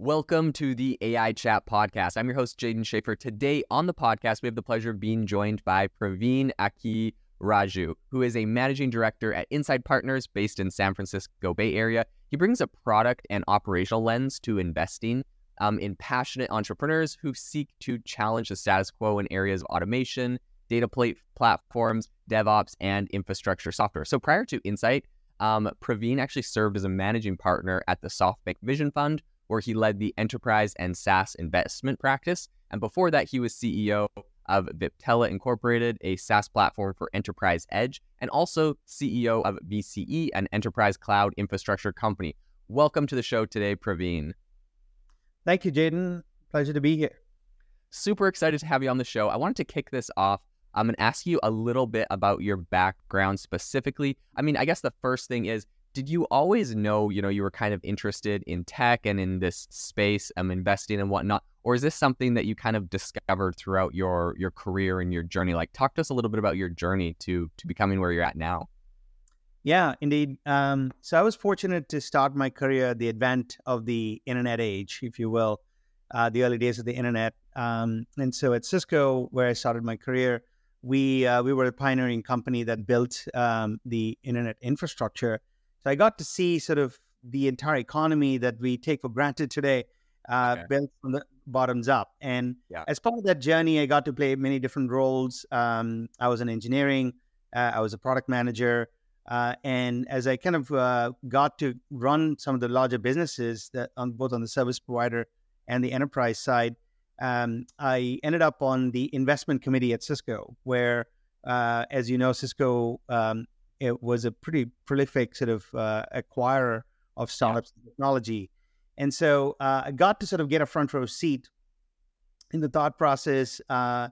Welcome to the AI Chat Podcast. I'm your host, Jaden Schaefer. Today on the podcast, we have the pleasure of being joined by Praveen Aki Raju, who is a managing director at Insight Partners based in San Francisco Bay Area. He brings a product and operational lens to investing um, in passionate entrepreneurs who seek to challenge the status quo in areas of automation, data plate platforms, DevOps, and infrastructure software. So prior to Insight, um, Praveen actually served as a managing partner at the SoftBank Vision Fund, where he led the enterprise and SaaS investment practice. And before that, he was CEO of Viptela Incorporated, a SaaS platform for enterprise edge, and also CEO of VCE, an enterprise cloud infrastructure company. Welcome to the show today, Praveen. Thank you, Jaden. Pleasure to be here. Super excited to have you on the show. I wanted to kick this off. Um, I'm going to ask you a little bit about your background specifically. I mean, I guess the first thing is did you always know, you know, you were kind of interested in tech and in this space, um, investing and whatnot, or is this something that you kind of discovered throughout your your career and your journey? Like, talk to us a little bit about your journey to to becoming where you're at now. Yeah, indeed. Um, so I was fortunate to start my career at the advent of the internet age, if you will, uh, the early days of the internet. Um, and so at Cisco, where I started my career, we uh, we were a pioneering company that built um, the internet infrastructure so I got to see sort of the entire economy that we take for granted today uh, okay. built from the bottoms up. And yeah. as part of that journey, I got to play many different roles. Um, I was in engineering, uh, I was a product manager. Uh, and as I kind of uh, got to run some of the larger businesses that on both on the service provider and the enterprise side, um, I ended up on the investment committee at Cisco, where, uh, as you know, Cisco um, it was a pretty prolific sort of uh, acquirer of startups yeah. technology. And so uh, I got to sort of get a front row seat in the thought process uh,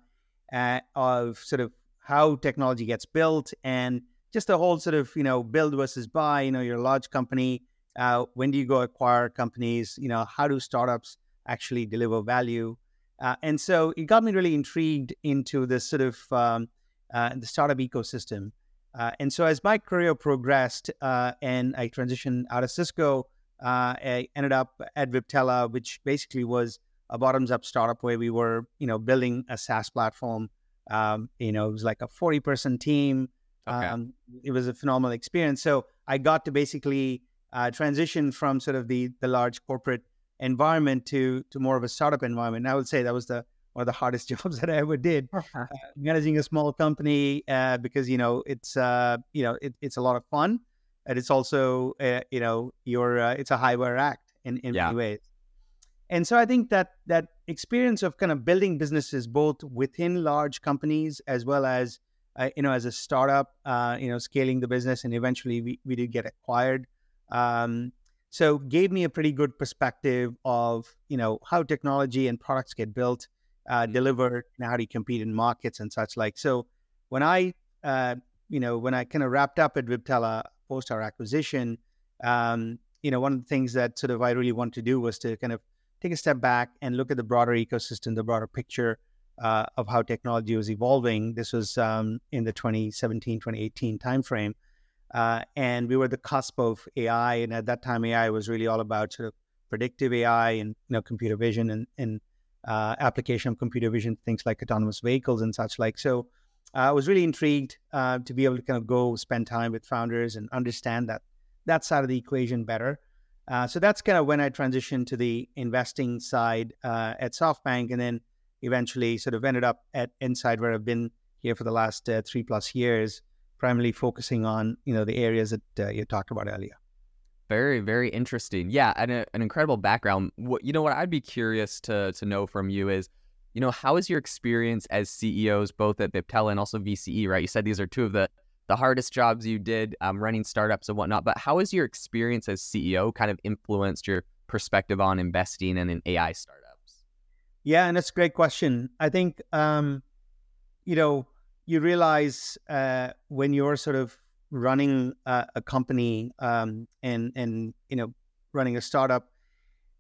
of sort of how technology gets built and just the whole sort of, you know, build versus buy. You know, you're a large company. Uh, when do you go acquire companies? You know, how do startups actually deliver value? Uh, and so it got me really intrigued into this sort of um, uh, the startup ecosystem. Uh, and so as my career progressed uh, and I transitioned out of Cisco, uh, I ended up at Viptela, which basically was a bottoms-up startup where we were, you know, building a SaaS platform. Um, you know, it was like a 40-person team. Okay. Um, it was a phenomenal experience. So I got to basically uh, transition from sort of the the large corporate environment to to more of a startup environment. And I would say that was the one of the hardest jobs that I ever did, uh, managing a small company uh, because you know it's uh, you know it, it's a lot of fun, and it's also uh, you know you're uh, it's a high wire act in in yeah. many ways. And so I think that that experience of kind of building businesses both within large companies as well as uh, you know as a startup, you know scaling the business, and eventually we we did get acquired. Um, so gave me a pretty good perspective of you know how technology and products get built uh, mm-hmm. deliver and how do you compete in markets and such like. So when I, uh, you know, when I kind of wrapped up at Viptela post our acquisition, um, you know, one of the things that sort of I really wanted to do was to kind of take a step back and look at the broader ecosystem, the broader picture uh, of how technology was evolving. This was um, in the 2017, 2018 timeframe. Uh, and we were the cusp of AI. And at that time, AI was really all about sort of predictive AI and, you know, computer vision and, and uh, application of computer vision, things like autonomous vehicles and such like. So uh, I was really intrigued uh, to be able to kind of go spend time with founders and understand that that side of the equation better. Uh, so that's kind of when I transitioned to the investing side at SoftBank, and then eventually sort of ended up at Insight, where I've been here for the last three plus years, primarily focusing on you know the areas that you talked about earlier. Very, very interesting. Yeah, and a, an incredible background. What you know, what I'd be curious to to know from you is, you know, how is your experience as CEOs, both at Viptela and also VCE? Right, you said these are two of the the hardest jobs you did, um, running startups and whatnot. But how has your experience as CEO kind of influenced your perspective on investing in AI startups? Yeah, and that's a great question. I think, um, you know, you realize uh, when you're sort of running a, a company um, and and you know running a startup,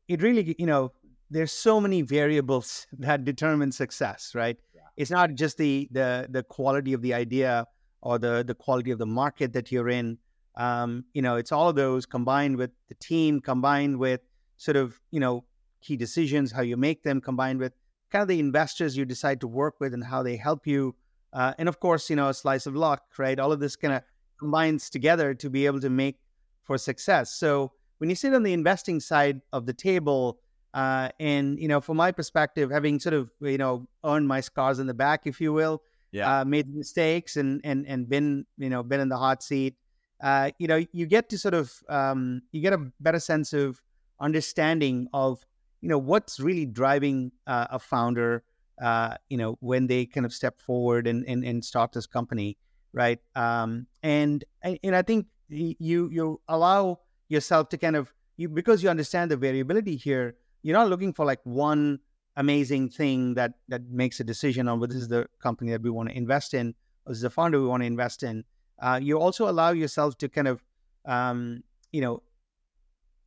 it really you know there's so many variables that determine success, right? Yeah. It's not just the the the quality of the idea or the the quality of the market that you're in. Um, you know, it's all of those combined with the team, combined with sort of you know key decisions, how you make them, combined with kind of the investors you decide to work with and how they help you. Uh, and of course, you know, a slice of luck, right? All of this kind of combines together to be able to make for success. So when you sit on the investing side of the table, uh, and you know, from my perspective, having sort of you know earned my scars in the back, if you will, yeah, uh, made mistakes and and and been you know been in the hot seat, uh, you know, you get to sort of um, you get a better sense of understanding of you know what's really driving uh, a founder, uh, you know, when they kind of step forward and and, and start this company, right? Um, and and I think you you allow yourself to kind of you because you understand the variability here you're not looking for like one amazing thing that that makes a decision on whether this is the company that we want to invest in or this is the founder we want to invest in. Uh, you also allow yourself to kind of um, you know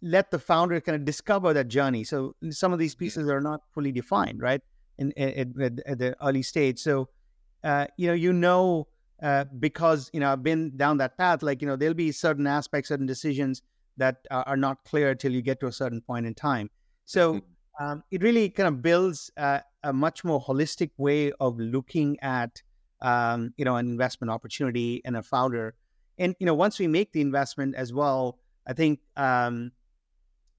let the founder kind of discover that journey. So some of these pieces are not fully defined, right? In, in at the early stage. So uh, you know you know uh, because you know I've been down that path. Like you know there'll be certain aspects, certain decisions that are, are not clear till you get to a certain point in time. So mm-hmm. um, it really kind of builds a, a, much more holistic way of looking at um, you know an investment opportunity and a founder. And you know once we make the investment as well, I think um,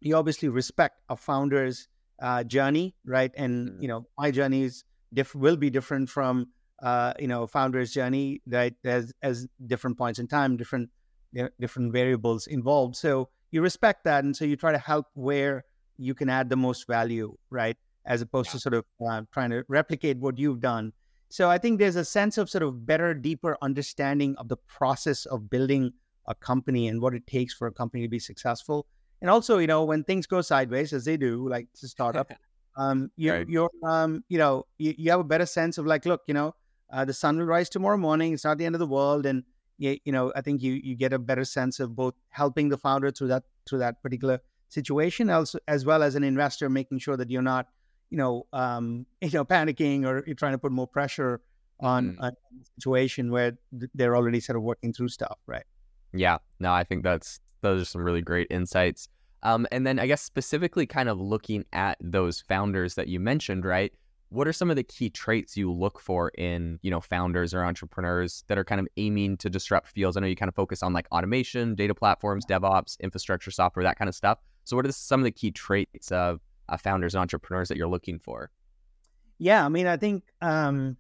you obviously respect a founder's uh, journey, right? And mm-hmm. you know my journey is diff- will be different from uh, you know founder's journey, right? As as different points in time, different you know, different variables involved. So you respect that, and so you try to help where you can add the most value, right? As opposed yeah. to sort of uh, trying to replicate what you've done. So I think there's a sense of sort of better, deeper understanding of the process of building a company and what it takes for a company to be successful. And also, you know, when things go sideways, as they do, like it's a startup, um, you, right. you're, um, you know, you, you, have a better sense of like, look, you know, uh, the sun will rise tomorrow morning. It's not the end of the world, and you, you know, I think you you get a better sense of both helping the founder through that through that particular situation, also as well as an investor, making sure that you're not, you know, um, you know, panicking or you're trying to put more pressure on mm. a situation where they're already sort of working through stuff, right? Yeah, no, I think that's those are some really great insights. Um, and then I guess specifically kind of looking at those founders that you mentioned, right? What are some of the key traits you look for in, you know, founders or entrepreneurs that are kind of aiming to disrupt fields? I know you kind of focus on like automation, data platforms, DevOps, infrastructure software, that kind of stuff. So, what are some of the key traits of uh, founders and entrepreneurs that you're looking for? Yeah, I mean, I think um,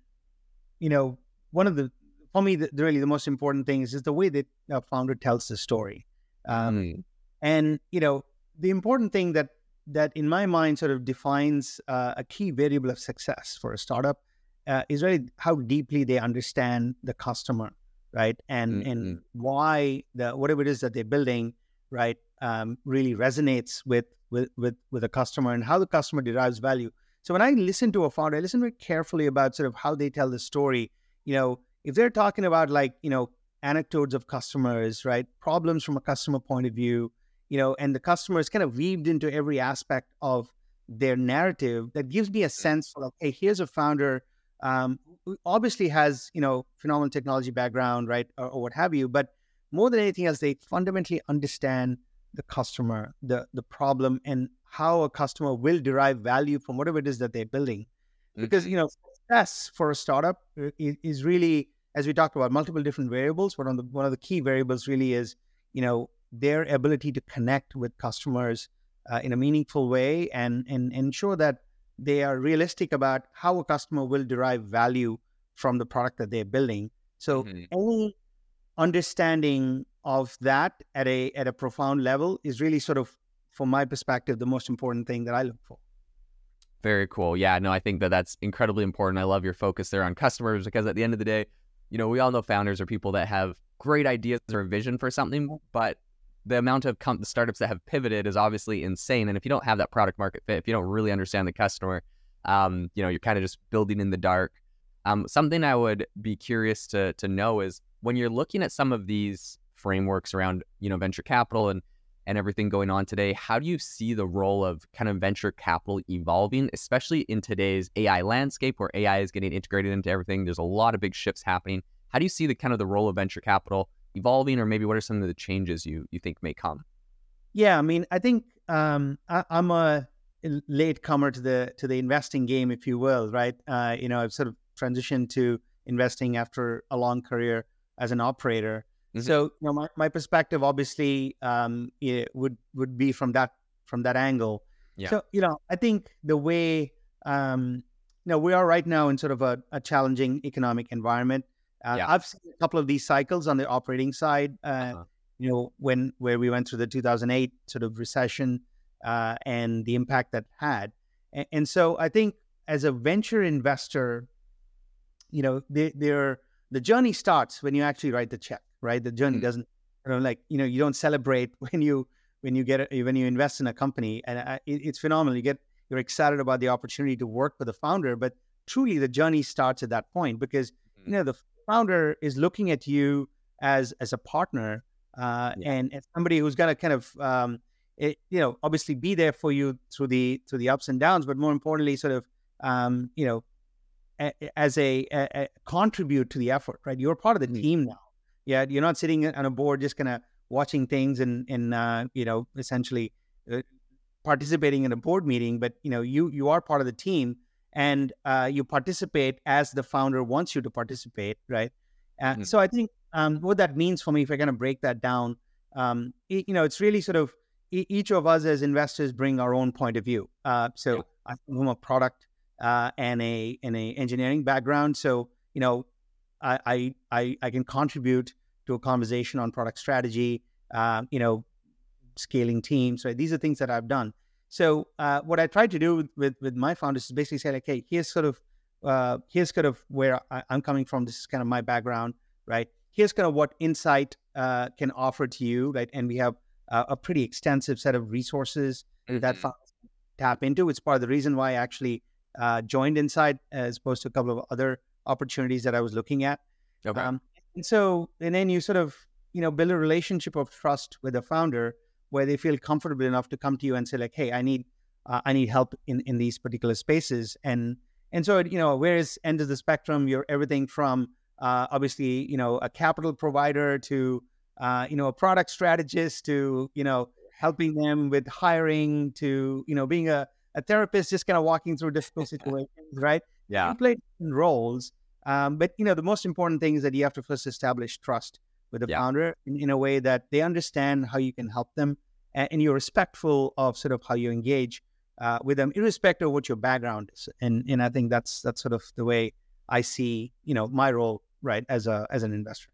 you know one of the for me, the, really the most important thing is, is the way that a founder tells the story. Um, mm. And you know, the important thing that that in my mind sort of defines uh, a key variable of success for a startup uh, is really how deeply they understand the customer, right? And mm-hmm. and why the whatever it is that they're building, right, um, really resonates with, with with with a customer and how the customer derives value. So when I listen to a founder, I listen very carefully about sort of how they tell the story. You know, if they're talking about like you know anecdotes of customers, right, problems from a customer point of view, you know, and the customer is kind of weaved into every aspect of their narrative. That gives me a sense of okay, here's a founder um, who obviously has you know phenomenal technology background, right, or, or what have you, but more than anything else, they fundamentally understand the customer, the the problem, and how a customer will derive value from whatever it is that they're building. Because mm-hmm. you know, success for a startup uh, is really, as we talked about, multiple different variables. One of the one of the key variables really is, you know, their ability to connect with customers uh, in a meaningful way and and ensure that they are realistic about how a customer will derive value from the product that they're building. So mm-hmm. any understanding of that at a at a profound level is really sort of from my perspective the most important thing that I look for. Very cool. Yeah, no, I think that that's incredibly important. I love your focus there on customers because at the end of the day, you know, we all know founders are people that have great ideas or a vision for something, but the amount of com- startups that have pivoted is obviously insane. And if you don't have that product market fit, if you don't really understand the customer, um, you know, you're kind of just building in the dark. Um, something I would be curious to to know is when you're looking at some of these frameworks around you know venture capital and and everything going on today how do you see the role of kind of venture capital evolving especially in today's ai landscape where ai is getting integrated into everything there's a lot of big shifts happening how do you see the kind of the role of venture capital evolving or maybe what are some of the changes you you think may come yeah i mean i think um, I, am a late comer to the to the investing game, if you will, right? Uh, you know, I've sort of transitioned to investing after a long career as an operator. Mm-hmm. So, you know, my, my perspective obviously um, would would be from that from that angle. Yeah. So, you know, I think the way um, you know we are right now in sort of a, a challenging economic environment. Uh, yeah. I've seen a couple of these cycles on the operating side. Uh, uh-huh. You know, when where we went through the 2008 sort of recession uh, and the impact that had, and, and, so I think as a venture investor, you know, they, they're the journey starts when you actually write the check, right? The journey mm-hmm. doesn't, you know, like you know, you don't celebrate when you when you get when you invest in a company, and uh, it, it's phenomenal. You get you're excited about the opportunity to work with the founder, but truly the journey starts at that point because mm-hmm. you know the founder is looking at you as as a partner uh, yeah. and as somebody who's going to kind of um, it, you know obviously be there for you through the through the ups and downs, but more importantly, sort of um, you know a, as a, a, a, contribute to the effort. Right, you're part of the mm-hmm. team now. Yeah, you're not sitting on a board just kind of watching things and and uh, you know essentially uh, participating in a board meeting, but you know you you are part of the team and uh, you participate as the founder wants you to participate, right? Uh, mm-hmm. So I think um, what that means for me, if I kind of break that down, um, it, you know, it's really sort of each of us as investors bring our own point of view. Uh, so yeah. I'm from a product uh, and a and a engineering background, so you know, I I I can contribute to a conversation on product strategy. Uh, you know, scaling teams. Right, these are things that I've done. So uh, what I tried to do with with my founders is basically say like, hey, here's sort of uh, here's kind of where I, am coming from. This is kind of my background, right? Here's kind of what Insight uh, can offer to you, right? And we have a pretty extensive set of resources mm-hmm. that founders tap into. It's part of the reason why I actually uh, joined Insight as opposed to a couple of other opportunities that I was looking at. Okay. Um, and so, and then you sort of you know build a relationship of trust with the founder where they feel comfortable enough to come to you and say like, "Hey, I need uh, I need help in in these particular spaces." And and so you know, whereas end of the spectrum, you're everything from uh, obviously you know a capital provider to uh, you know a product strategist to you know helping them with hiring to you know being a, a therapist, just kind of walking through difficult situations, right? Yeah, you play roles. Um, but you know, the most important thing is that you have to first establish trust with the yeah. founder in, in, a way that they understand how you can help them and, and you're respectful of sort of how you engage uh, with them, irrespective of what your background is. And and I think that's that's sort of the way I see you know my role right as a as an investor.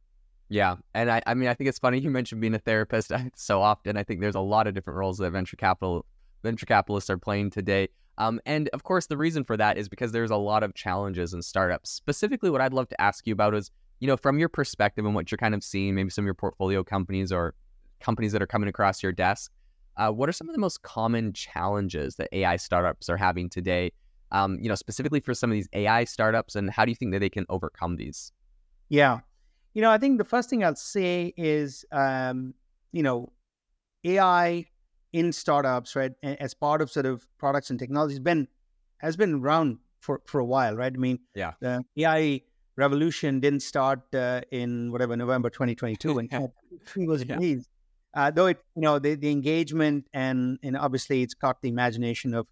Yeah, and I, I mean I think it's funny you mentioned being a therapist so often. I think there's a lot of different roles that venture capital venture capitalists are playing today. Um, and of course, the reason for that is because there's a lot of challenges in startups. Specifically, what I'd love to ask you about is you know, from your perspective and what you're kind of seeing, maybe some of your portfolio companies or companies that are coming across your desk, uh, what are some of the most common challenges that AI startups are having today? Um, you know, specifically for some of these AI startups, and how do you think that they can overcome these? Yeah, you know, I think the first thing I'll say is, um, you know, AI in startups, right, as part of sort of products and technologies, been has been around for for a while, right? I mean, yeah, the AI revolution didn't start uh, in whatever November 2022 when he was released. Uh, though it, you know, the, the engagement and and obviously it's caught the imagination of,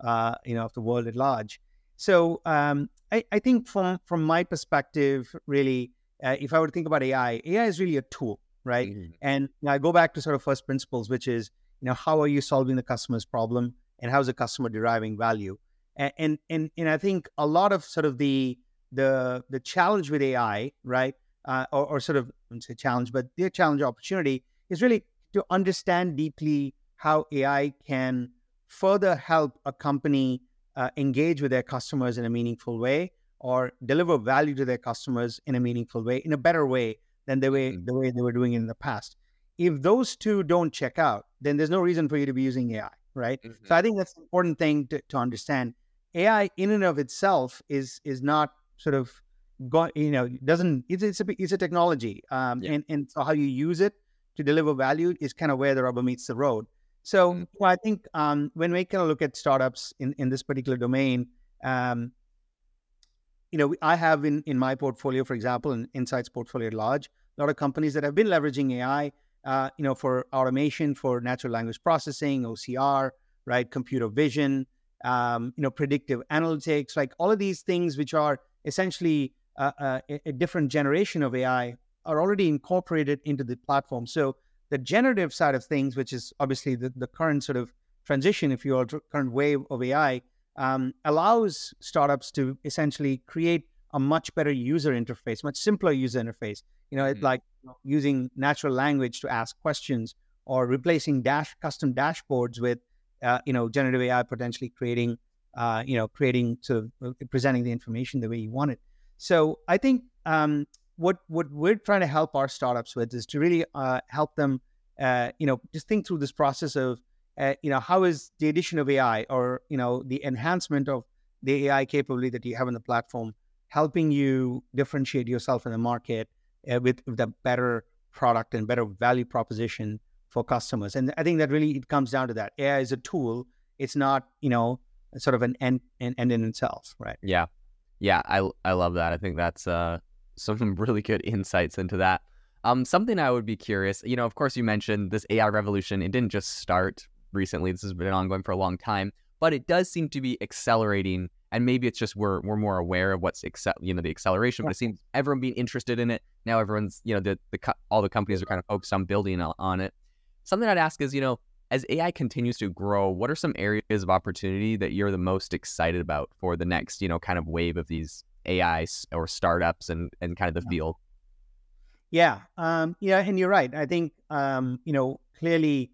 uh, you know, of the world at large. So um, I, I think from from my perspective, really, uh, if I were to think about AI, AI is really a tool, right? Mm-hmm. And you know, I go back to sort of first principles, which is, you know, how are you solving the customer's problem, and how is the customer deriving value? And and and, and I think a lot of sort of the the the challenge with AI, right, uh, or, or, sort of I say challenge, but the challenge opportunity is really to understand deeply how AI can further help a company uh, engage with their customers in a meaningful way or deliver value to their customers in a meaningful way, in a better way than the way mm-hmm. the way they were doing it in the past. If those two don't check out, then there's no reason for you to be using AI, right? Mm-hmm. So I think that's an important thing to, to understand. AI in and of itself is is not sort of go, you know, doesn't it's it's a it's a technology, um, yeah. and and so how you use it to deliver value is kind of where the rubber meets the road. So mm-hmm. well, I think um, when we kind of look at startups in in this particular domain, um, you know, I have in in my portfolio, for example, in Insight's portfolio at large, a lot of companies that have been leveraging AI, uh, you know, for automation, for natural language processing, OCR, right? Computer vision, um, you know, predictive analytics, like all of these things, which are essentially uh, uh, a different generation of AI, are already incorporated into the platform. So the generative side of things, which is obviously the, the current sort of transition, if you will, current wave of AI, um, allows startups to essentially create a much better user interface, much simpler user interface. You know, mm-hmm. like using natural language to ask questions or replacing dash custom dashboards with, uh, you know, generative AI potentially creating, uh, you know, creating sort of uh, presenting the information the way you want it. So I think um, what what we're trying to help our startups with is to really uh, help them, uh, you know, just think through this process of, uh, you know, how is the addition of AI or you know the enhancement of the AI capability that you have on the platform helping you differentiate yourself in the market with, with a better product and better value proposition for customers. And I think that really it comes down to that. AI is a tool. It's not, you know, sort of an end, an end in itself, right? Yeah. Yeah. I, I love that. I think that's uh, some really good insights into that. Um, something I would be curious, you know, of course, you mentioned this AI revolution. It didn't just start recently. This has been ongoing for a long time, but it does seem to be accelerating and maybe it's just we're we're more aware of what's excel, you know the acceleration but it seems everyone being interested in it now everyone's you know the, the all the companies are kind of focused on building on it something i'd ask is you know as ai continues to grow what are some areas of opportunity that you're the most excited about for the next you know kind of wave of these ai or startups and and kind of the yeah. field yeah um yeah and you're right i think um you know clearly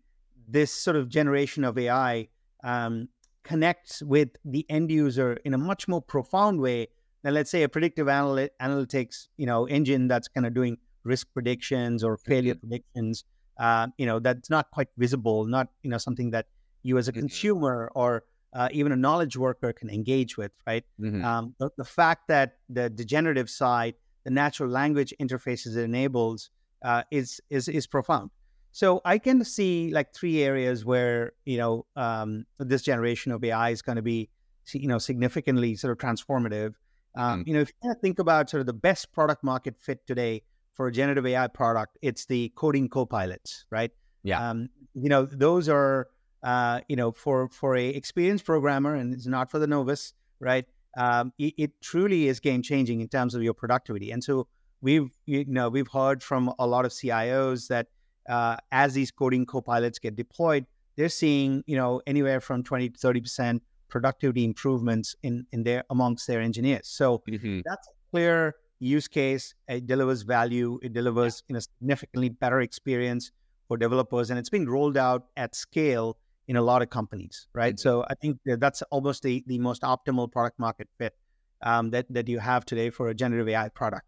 this sort of generation of ai um, connects with the end user in a much more profound way than let's say a predictive analy- analytics you know engine that's kind of doing risk predictions or failure mm-hmm. predictions uh, you know that's not quite visible not you know something that you as a mm-hmm. consumer or uh, even a knowledge worker can engage with right mm-hmm. um, the, the, fact that the degenerative side the natural language interfaces it enables uh, is is is profound so I can see like three areas where you know um, this generation of AI is going to be you know significantly sort of transformative. Um, mm. You know, if you think about sort of the best product market fit today for a generative AI product, it's the coding co-pilots, right? Yeah. Um, you know, those are uh, you know for for a experienced programmer, and it's not for the novice, right? Um, it, it, truly is game changing in terms of your productivity. And so we've you know we've heard from a lot of CIOs that uh, as these coding co-pilots get deployed, they're seeing you know anywhere from 20 to 30 percent productivity improvements in in their amongst their engineers. So mm-hmm. that's clear use case. It delivers value. It delivers yeah. you know significantly better experience for developers, and it's being rolled out at scale in a lot of companies, right? Mm-hmm. So I think that that's almost the, the most optimal product market fit um, that that you have today for a generative AI product.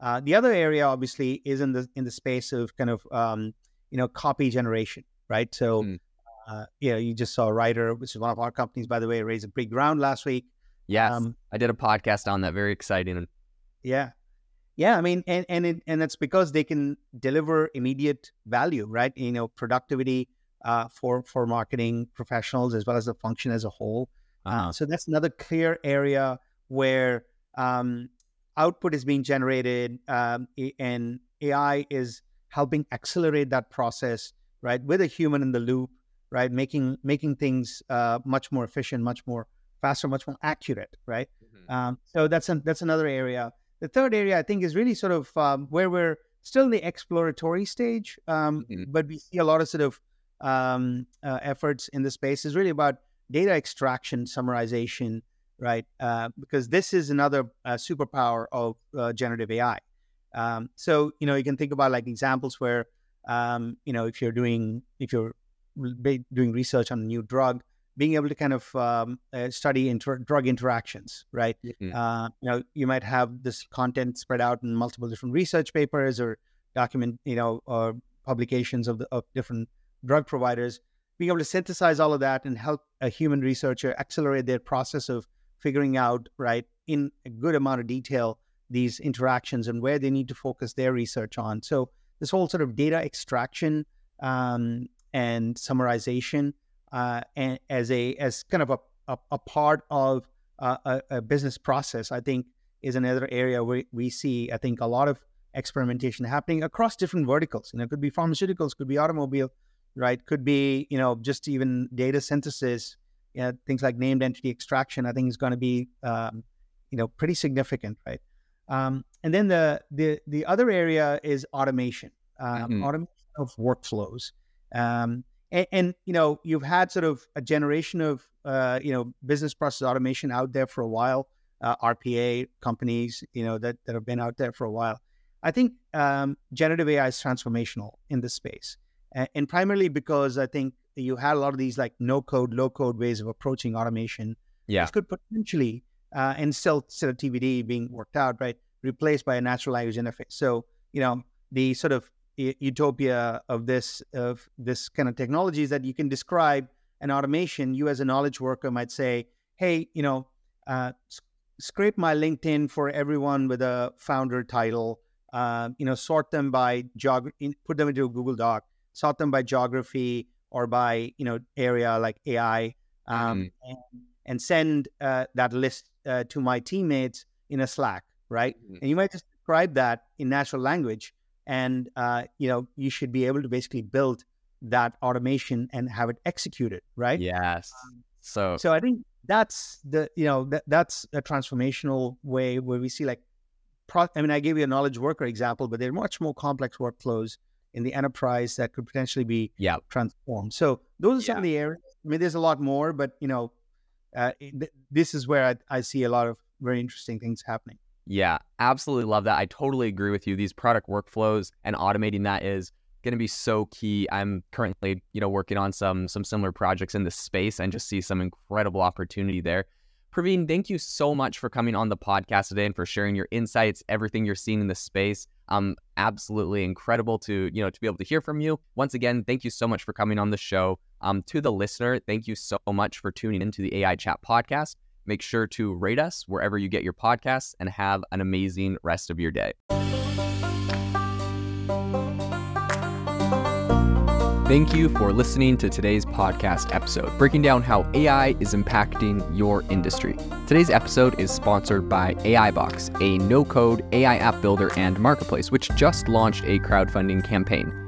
Uh, the other area, obviously, is in the in the space of kind of um, you know copy generation, right? So, mm. uh, you know, you just saw Writer, which is one of our companies, by the way, raised a big round last week. Yes, um, I did a podcast on that. Very exciting. Yeah, yeah. I mean, and and it, and it's because they can deliver immediate value, right? You know, productivity uh, for for marketing professionals as well as the function as a whole. Uh, uh-huh. Uh, so that's another clear area where um, output is being generated um, and AI is helping accelerate that process, right, with a human in the loop, right, making making things uh, much more efficient, much more faster, much more accurate, right. Mm-hmm. Um, so that's an, that's another area. The third area I think is really sort of um, where we're still in the exploratory stage, um, mm-hmm. but we see a lot of sort of um, uh, efforts in the space is really about data extraction, summarization, right? Uh, because this is another uh, superpower of uh, generative AI. Um, so you know you can think about like examples where um, you know if you're doing if you're doing research on a new drug, being able to kind of um, uh, study inter- drug interactions, right? Mm-hmm. Uh, you know you might have this content spread out in multiple different research papers or document you know or publications of the, of different drug providers. Being able to synthesize all of that and help a human researcher accelerate their process of figuring out right in a good amount of detail these interactions and where they need to focus their research on. So this whole sort of data extraction um, and summarization uh, and as a as kind of a, a, a part of a, a, business process, I think is another area where we see I think a lot of experimentation happening across different verticals. You know, it could be pharmaceuticals, could be automobile, right? Could be, you know, just even data synthesis, you know, things like named entity extraction. I think is going to be, um, you know, pretty significant, right? Um, and then the the the other area is automation, um, mm-hmm. automation of workflows. Um, and, and, you know, you've had sort of a generation of uh, you know business process automation out there for a while. Uh, RPA companies, you know, that that have been out there for a while. I think um, generative AI is transformational in this space, and, and primarily because I think you had a lot of these like no code, low code ways of approaching automation. Yeah, which could potentially uh, and still still TBD being worked out, right? Replaced by a natural language interface. So you know the sort of utopia of this of this kind of technology is that you can describe an automation. You as a knowledge worker might say, "Hey, you know, uh, scrape my LinkedIn for everyone with a founder title. Uh, you know, sort them by geography, put them into a Google Doc, sort them by geography or by you know area like AI, um, mm-hmm. and, and, send uh, that list uh, to my teammates in a Slack, right? Mm-hmm. And you might just describe that in natural language, and uh, you know you should be able to basically build that automation and have it executed, right? Yes. Um, so so I think that's the you know that that's a transformational way where we see like pro- I mean I gave you a knowledge worker example, but there are much more complex workflows in the enterprise that could potentially be yeah. transformed. So those are some yeah. of the areas. I mean, there's a lot more, but you know, uh, th- this is where I, I see a lot of very interesting things happening. Yeah, absolutely love that. I totally agree with you. These product workflows and automating that is going to be so key. I'm currently, you know, working on some some similar projects in this space and just see some incredible opportunity there. Praveen, thank you so much for coming on the podcast today and for sharing your insights, everything you're seeing in the space. Um, absolutely incredible to you know to be able to hear from you. Once again, thank you so much for coming on the show. Um, to the listener, thank you so much for tuning into the AI Chat podcast. Make sure to rate us wherever you get your podcasts and have an amazing rest of your day. Thank you for listening to today's podcast episode, breaking down how AI is impacting your industry. Today's episode is sponsored by AIbox, a no code AI app builder and marketplace, which just launched a crowdfunding campaign.